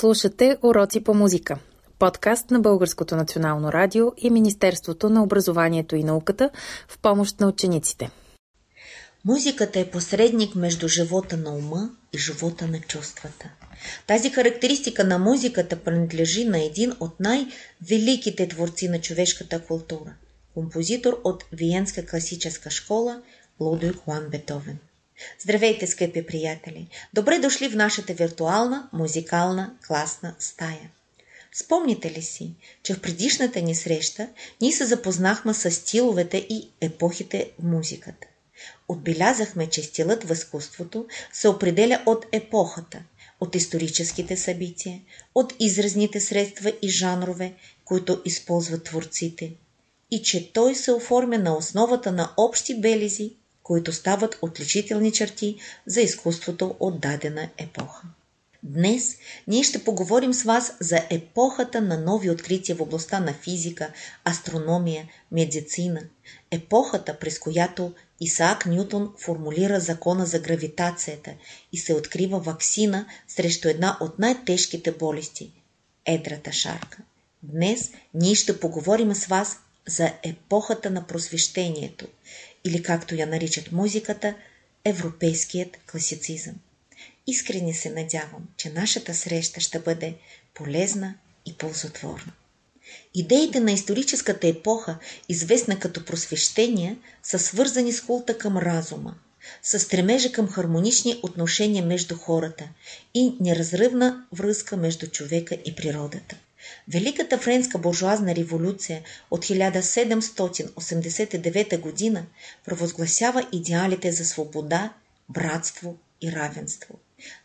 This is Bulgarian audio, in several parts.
Слушате Уроци по музика. Подкаст на Българското национално радио и Министерството на образованието и науката в помощ на учениците. Музиката е посредник между живота на ума и живота на чувствата. Тази характеристика на музиката принадлежи на един от най-великите творци на човешката култура – композитор от Виенска класическа школа Лудвиг Хуан Бетовен. Здравейте, скъпи приятели! Добре дошли в нашата виртуална музикална класна стая. Спомните ли си, че в предишната ни среща ние се запознахме с стиловете и епохите в музиката. Отбелязахме, че стилът в изкуството се определя от епохата, от историческите събития, от изразните средства и жанрове, които използват творците, и че той се оформя на основата на общи белези които стават отличителни черти за изкуството от дадена епоха. Днес ние ще поговорим с вас за епохата на нови открития в областта на физика, астрономия, медицина, епохата, през която Исаак Нютон формулира закона за гравитацията и се открива ваксина срещу една от най-тежките болести – едрата шарка. Днес ние ще поговорим с вас за епохата на просвещението или както я наричат музиката, европейският класицизъм. Искрени се надявам, че нашата среща ще бъде полезна и ползотворна. Идеите на историческата епоха, известна като просвещение, са свързани с култа към разума, с стремежа към хармонични отношения между хората и неразръвна връзка между човека и природата. Великата френска буржуазна революция от 1789 г. провъзгласява идеалите за свобода, братство и равенство.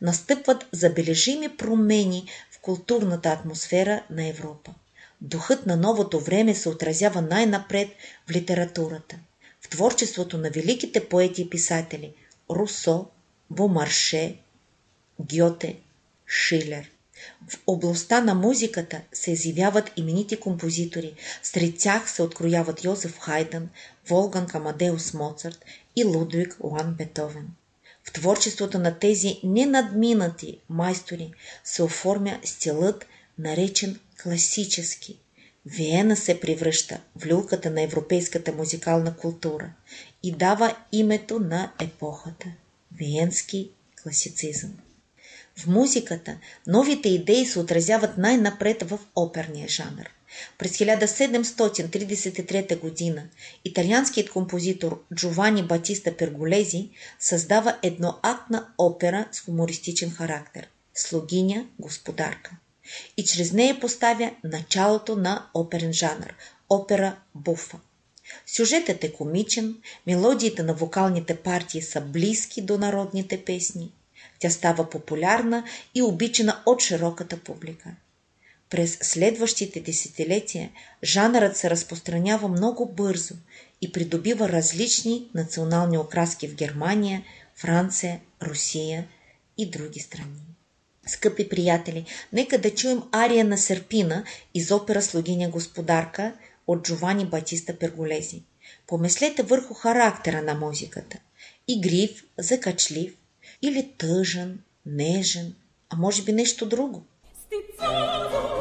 Настъпват забележими промени в културната атмосфера на Европа. Духът на новото време се отразява най-напред в литературата, в творчеството на великите поети и писатели Русо, Бомарше, Гьоте, Шилер. В областта на музиката се изявяват именити композитори. Сред тях се открояват Йозеф Хайден, Волган Камадеус Моцарт и Лудвиг Лан Бетовен. В творчеството на тези ненадминати майстори се оформя стилът, наречен класически. Виена се превръща в люлката на европейската музикална култура и дава името на епохата – Виенски класицизъм. В музиката новите идеи се отразяват най-напред в оперния жанр. През 1733 г. италианският композитор Джовани Батиста Перголези създава едноактна опера с хумористичен характер – Слугиня господарка. И чрез нея поставя началото на оперен жанр – опера буфа. Сюжетът е комичен, мелодиите на вокалните партии са близки до народните песни – тя става популярна и обичана от широката публика. През следващите десетилетия жанърът се разпространява много бързо и придобива различни национални окраски в Германия, Франция, Русия и други страни. Скъпи приятели, нека да чуем ария на Серпина из опера Слугиня господарка от Джовани Батиста Перголези. Помислете върху характера на музиката. Игрив, закачлив, или тъжен, нежен, а може би нещо друго. parlare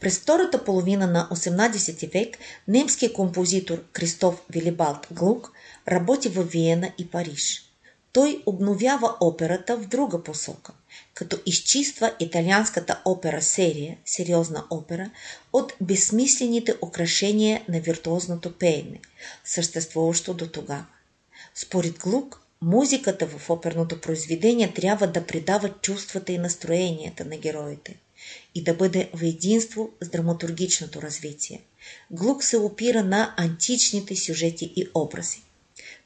През втората половина на 18 век немският композитор Кристоф Вилибалт Глук работи в Виена и Париж. Той обновява операта в друга посока, като изчиства италианската опера серия, сериозна опера, от безсмислените украшения на виртуозното пеене, съществуващо до тогава. Според Глук, музиката в оперното произведение трябва да придава чувствата и настроенията на героите – и да бъде в единство с драматургичното развитие. Глук се опира на античните сюжети и образи.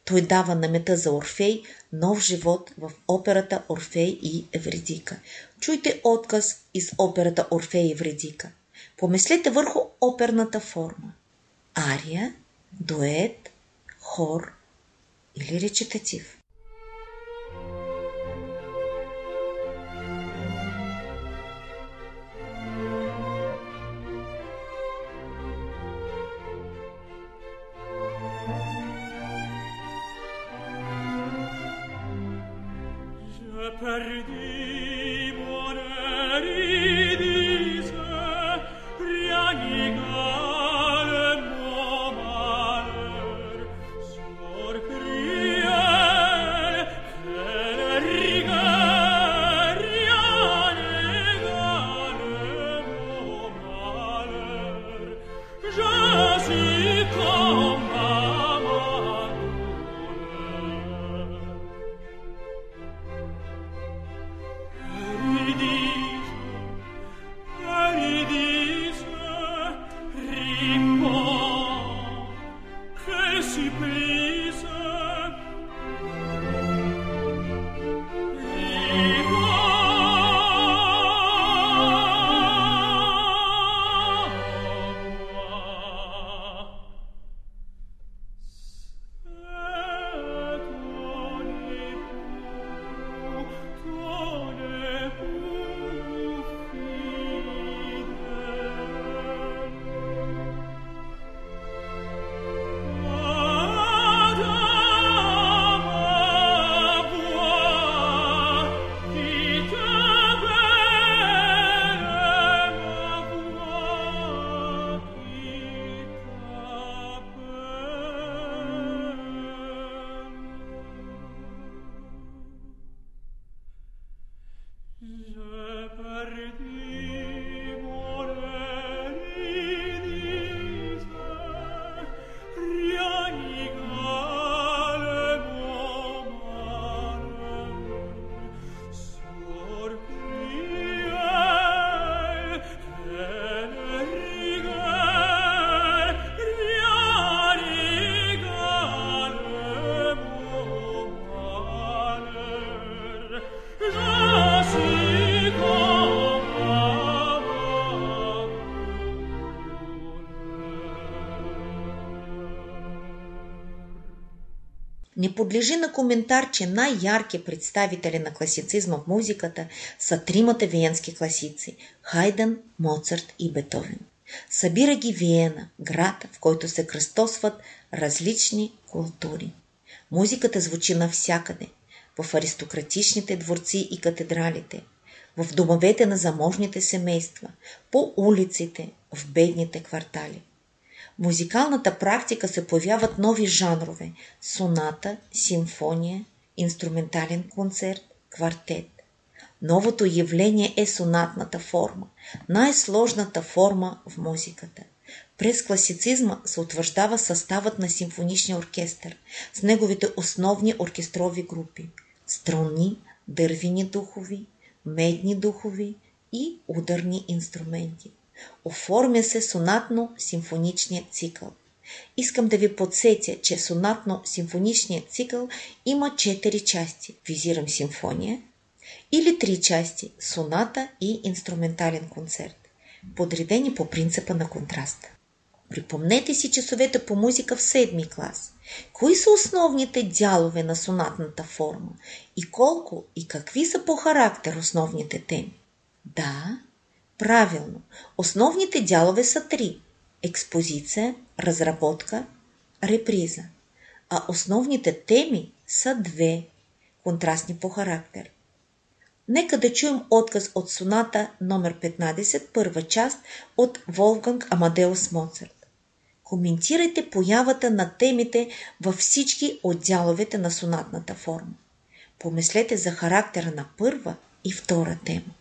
Той дава на мета за Орфей нов живот в операта Орфей и Евредика. Чуйте отказ из операта Орфей и Евредика. Помислете върху оперната форма. Ария, дует, хор или речитатив. perdido Не подлежи на коментар, че най-ярки представители на класицизма в музиката са тримата виенски класици – Хайден, Моцарт и Бетовен. Събира ги Виена, град, в който се кръстосват различни култури. Музиката звучи навсякъде – в аристократичните дворци и катедралите, в домовете на заможните семейства, по улиците, в бедните квартали – музикалната практика се появяват нови жанрове – соната, симфония, инструментален концерт, квартет. Новото явление е сонатната форма, най-сложната форма в музиката. През класицизма се утвърждава съставът на симфоничния оркестър с неговите основни оркестрови групи – струнни, дървени духови, медни духови и ударни инструменти. Оформя се сонатно-симфоничният цикъл. Искам да ви подсетя, че сонатно-симфоничният цикъл има четири части. Визирам симфония или три части – соната и инструментален концерт, подредени по принципа на контраста. Припомнете си часовете по музика в седми клас. Кои са основните дялове на сонатната форма и колко и какви са по характер основните теми? Да, правилно. Основните дялове са три – експозиция, разработка, реприза. А основните теми са две – контрастни по характер. Нека да чуем отказ от соната номер 15, първа част от Волфганг Амадеус Моцарт. Коментирайте появата на темите във всички отдяловете на сонатната форма. Помислете за характера на първа и втора тема.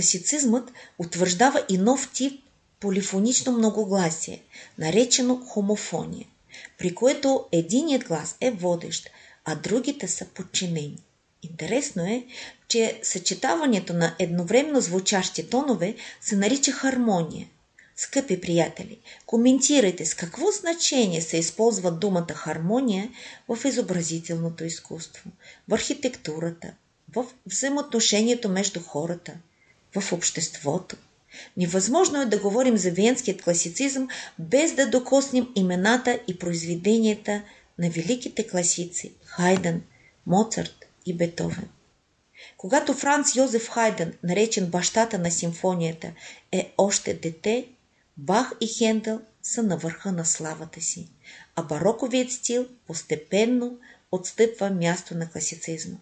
Класицизмът утвърждава и нов тип полифонично многогласие, наречено хомофония, при което единият глас е водещ, а другите са подчинени. Интересно е, че съчетаването на едновременно звучащи тонове се нарича хармония. Скъпи приятели, коментирайте с какво значение се използва думата хармония в изобразителното изкуство, в архитектурата, в взаимоотношението между хората, в обществото. Невъзможно е да говорим за венският класицизъм без да докоснем имената и произведенията на великите класици Хайден, Моцарт и Бетовен. Когато Франц Йозеф Хайден, наречен бащата на симфонията, е още дете, Бах и Хендел са на върха на славата си, а бароковият стил постепенно отстъпва място на класицизма.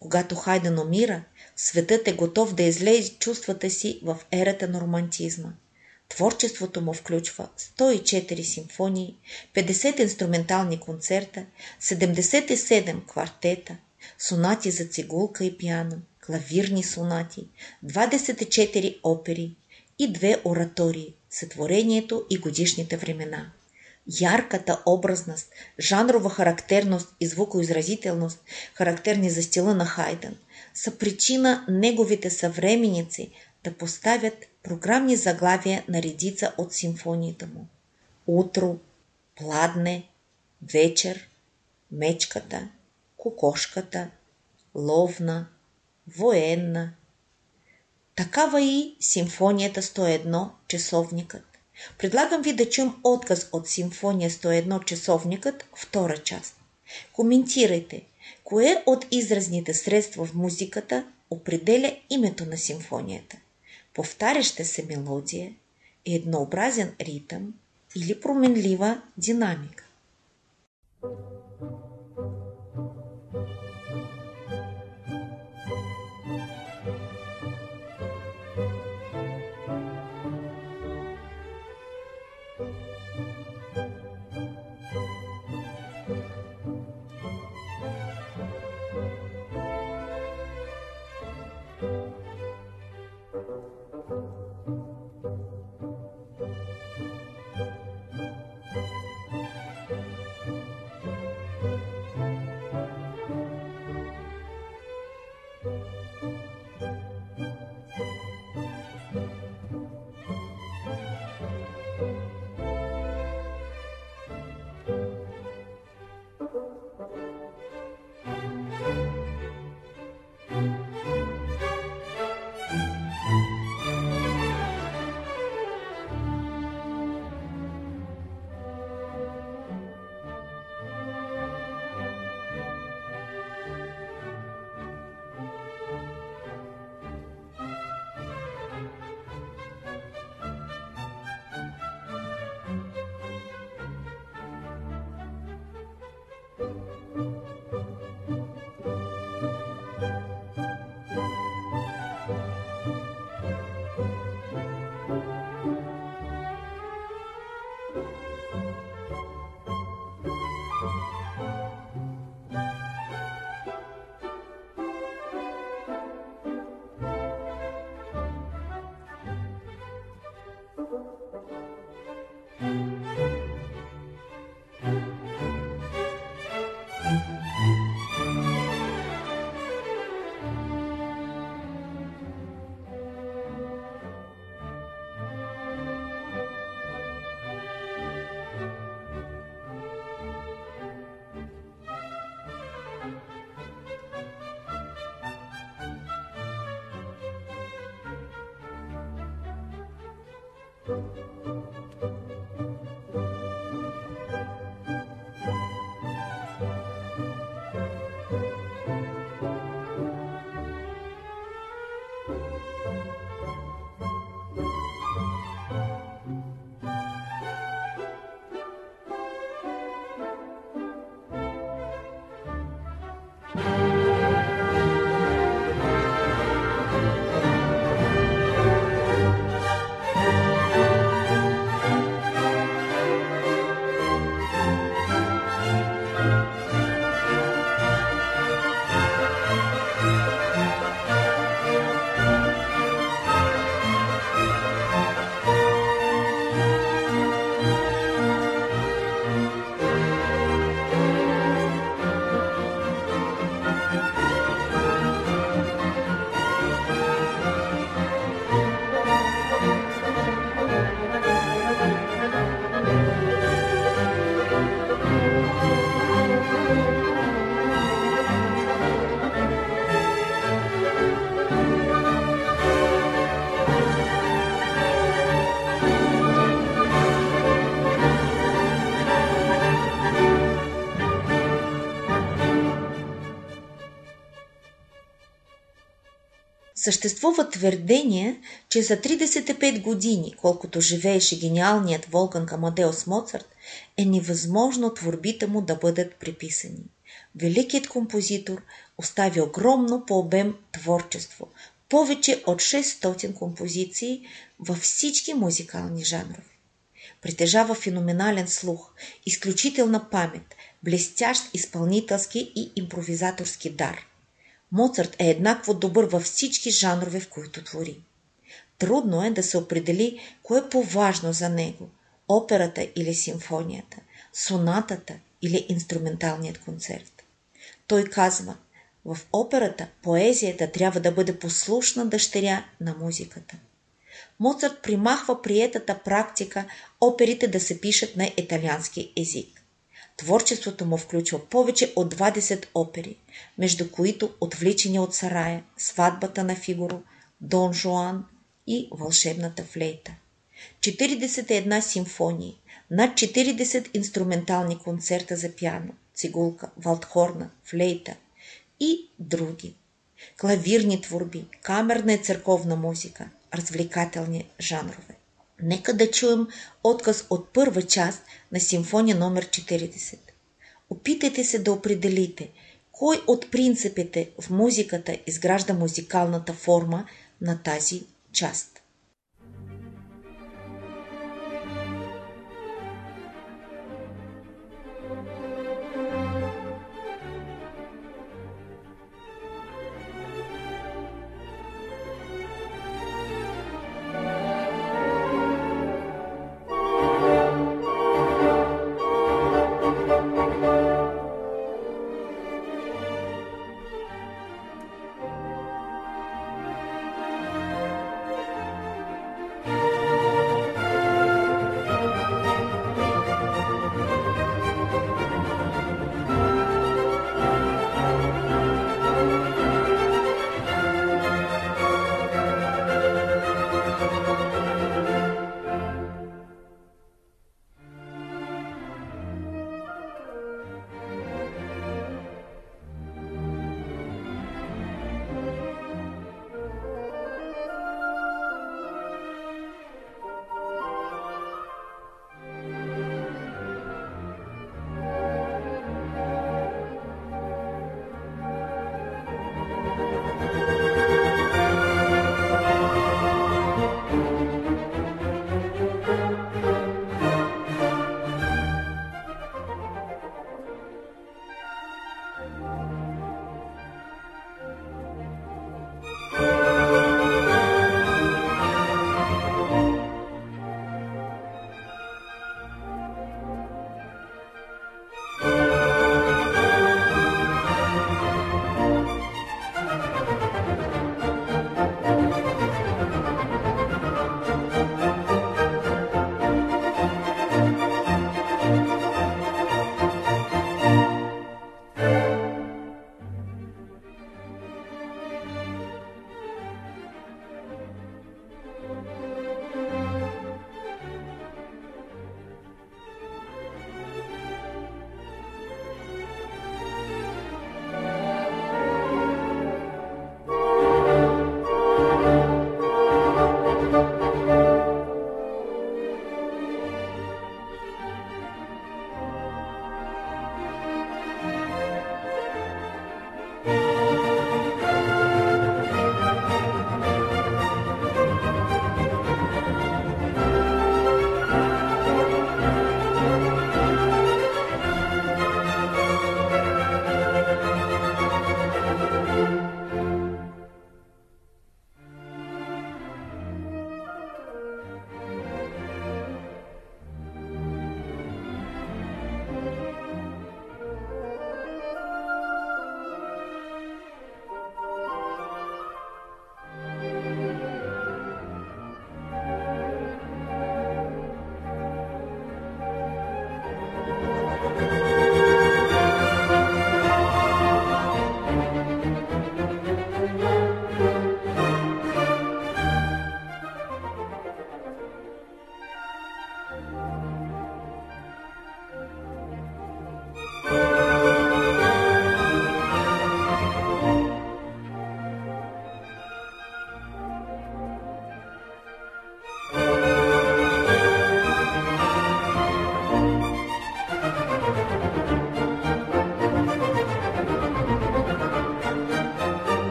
Когато Хайден умира, светът е готов да излезе чувствата си в ерата на романтизма. Творчеството му включва 104 симфонии, 50 инструментални концерта, 77 квартета, сонати за цигулка и пиано, клавирни сонати, 24 опери и две оратории сътворението и годишните времена. Ярката образност, жанрова характерност и звукоизразителност, характерни за стила на Хайден, са причина неговите съвременници да поставят програмни заглавия на редица от симфонията му. Утро, Пладне, Вечер, Мечката, Кокошката, Ловна, Военна. Такава и симфонията 101 Часовникът. Предлагам ви да чуем отказ от симфония 101 Часовникът, втора част. Коментирайте, кое от изразните средства в музиката определя името на симфонията. Повтаряща се мелодия, еднообразен ритъм или променлива динамика. Съществува твърдение, че за 35 години, колкото живееше гениалният Волган Камадеос Моцарт, е невъзможно творбите му да бъдат приписани. Великият композитор остави огромно по обем творчество, повече от 600 композиции във всички музикални жанрове. Притежава феноменален слух, изключителна памет, блестящ изпълнителски и импровизаторски дар. Моцарт е еднакво добър във всички жанрове, в които твори. Трудно е да се определи кое е по-важно за него – операта или симфонията, сонатата или инструменталният концерт. Той казва, в операта поезията трябва да бъде послушна дъщеря на музиката. Моцарт примахва приетата практика оперите да се пишат на италиански език. Творчеството му включва повече от 20 опери, между които Отвличане от сарая, Сватбата на Фигуро, Дон Жуан и Вълшебната флейта. 41 симфонии, над 40 инструментални концерта за пиано, цигулка, валдхорна, флейта и други. Клавирни творби, камерна и църковна музика, развлекателни жанрове. Нека да чуем отказ от първа част на симфония номер 40. Опитайте се да определите кой от принципите в музиката изгражда музикалната форма на тази част.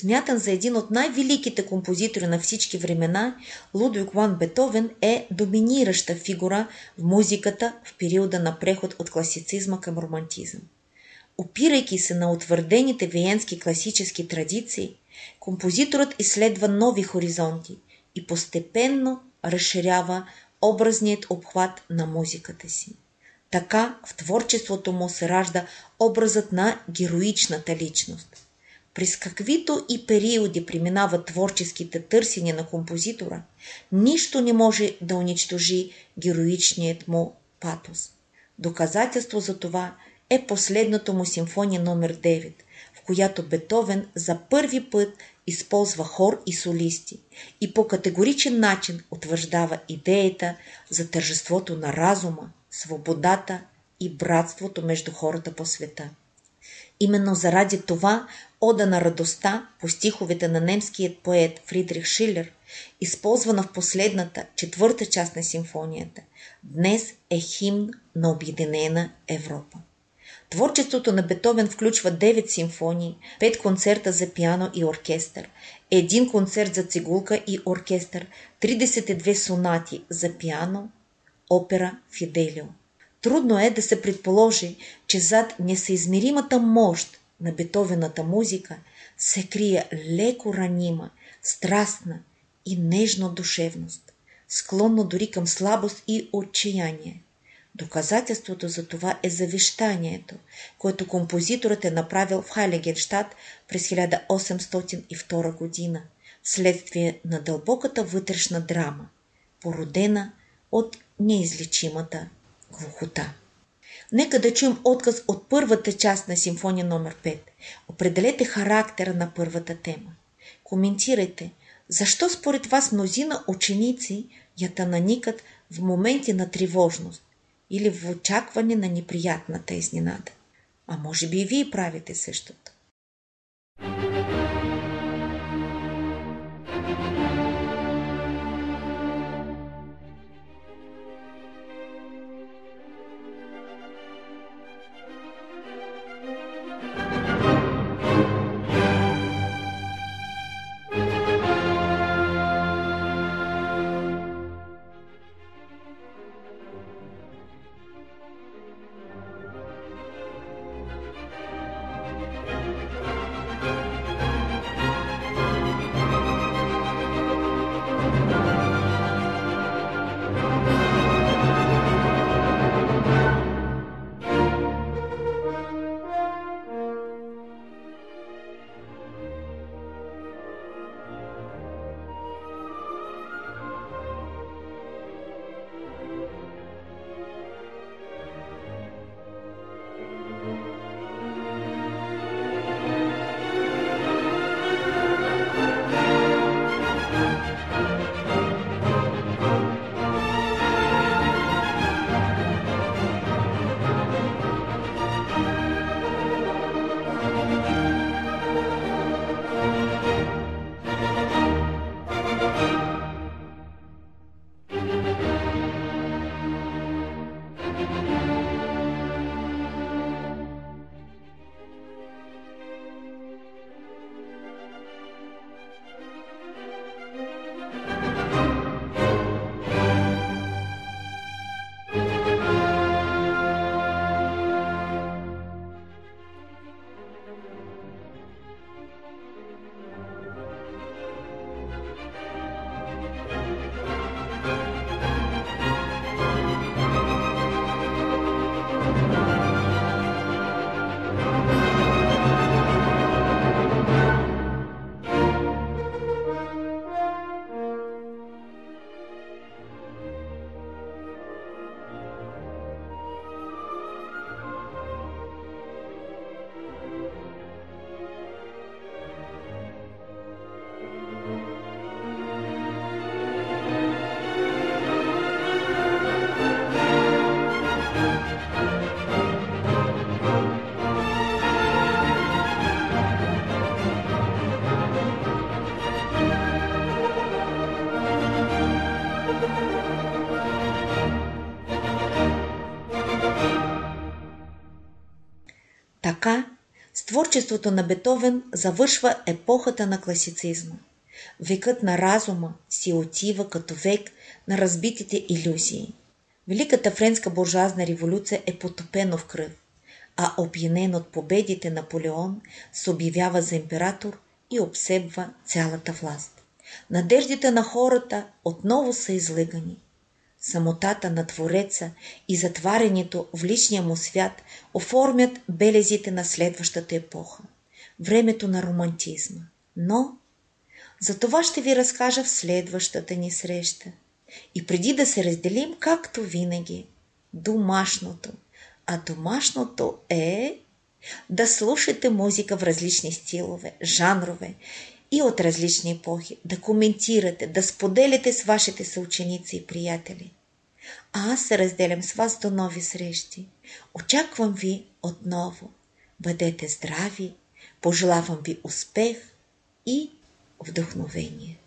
Смятан за един от най-великите композитори на всички времена, Лудвиг Ван Бетовен е доминираща фигура в музиката в периода на преход от класицизма към романтизъм. Опирайки се на утвърдените виенски класически традиции, композиторът изследва нови хоризонти и постепенно разширява образният обхват на музиката си. Така в творчеството му се ражда образът на героичната личност. През каквито и периоди преминават творческите търсения на композитора, нищо не може да унищожи героичният му патос. Доказателство за това е последната му симфония номер 9, в която Бетовен за първи път използва хор и солисти и по категоричен начин утвърждава идеята за тържеството на разума, свободата и братството между хората по света. Именно заради това Ода на радостта по стиховете на немският поет Фридрих Шилер, използвана в последната, четвърта част на симфонията, днес е химн на обединена Европа. Творчеството на Бетовен включва 9 симфонии, 5 концерта за пиано и оркестър, един концерт за цигулка и оркестър, 32 сонати за пиано, опера Фиделио. Трудно е да се предположи, че зад несъизмеримата мощ на бетовената музика се крие леко ранима, страстна и нежна душевност, склонна дори към слабост и отчаяние. Доказателството за това е завещанието, което композиторът е направил в Хайлегенштадт през 1802 година, следствие на дълбоката вътрешна драма, породена от неизлечимата глухота. Нека да чуем отказ от първата част на симфония номер 5. Определете характера на първата тема. Коментирайте, защо според вас мнозина ученици ята наникат в моменти на тревожност или в очакване на неприятната изненада. А може би и вие правите същото. Творчеството на Бетовен завършва епохата на класицизма. Векът на разума си отива като век на разбитите иллюзии. Великата френска буржуазна революция е потопена в кръв, а опиянен от победите Наполеон се обявява за император и обсебва цялата власт. Надеждите на хората отново са излъгани. Самотата на Твореца и затварянето в личния му свят оформят белезите на следващата епоха – времето на романтизма. Но за това ще ви разкажа в следващата ни среща. И преди да се разделим, както винаги, домашното. А домашното е да слушате музика в различни стилове, жанрове и от различни епохи, да коментирате, да споделяте с вашите съученици и приятели. А аз се разделям с вас до нови срещи. Очаквам ви отново. Бъдете здрави, пожелавам ви успех и вдъхновение.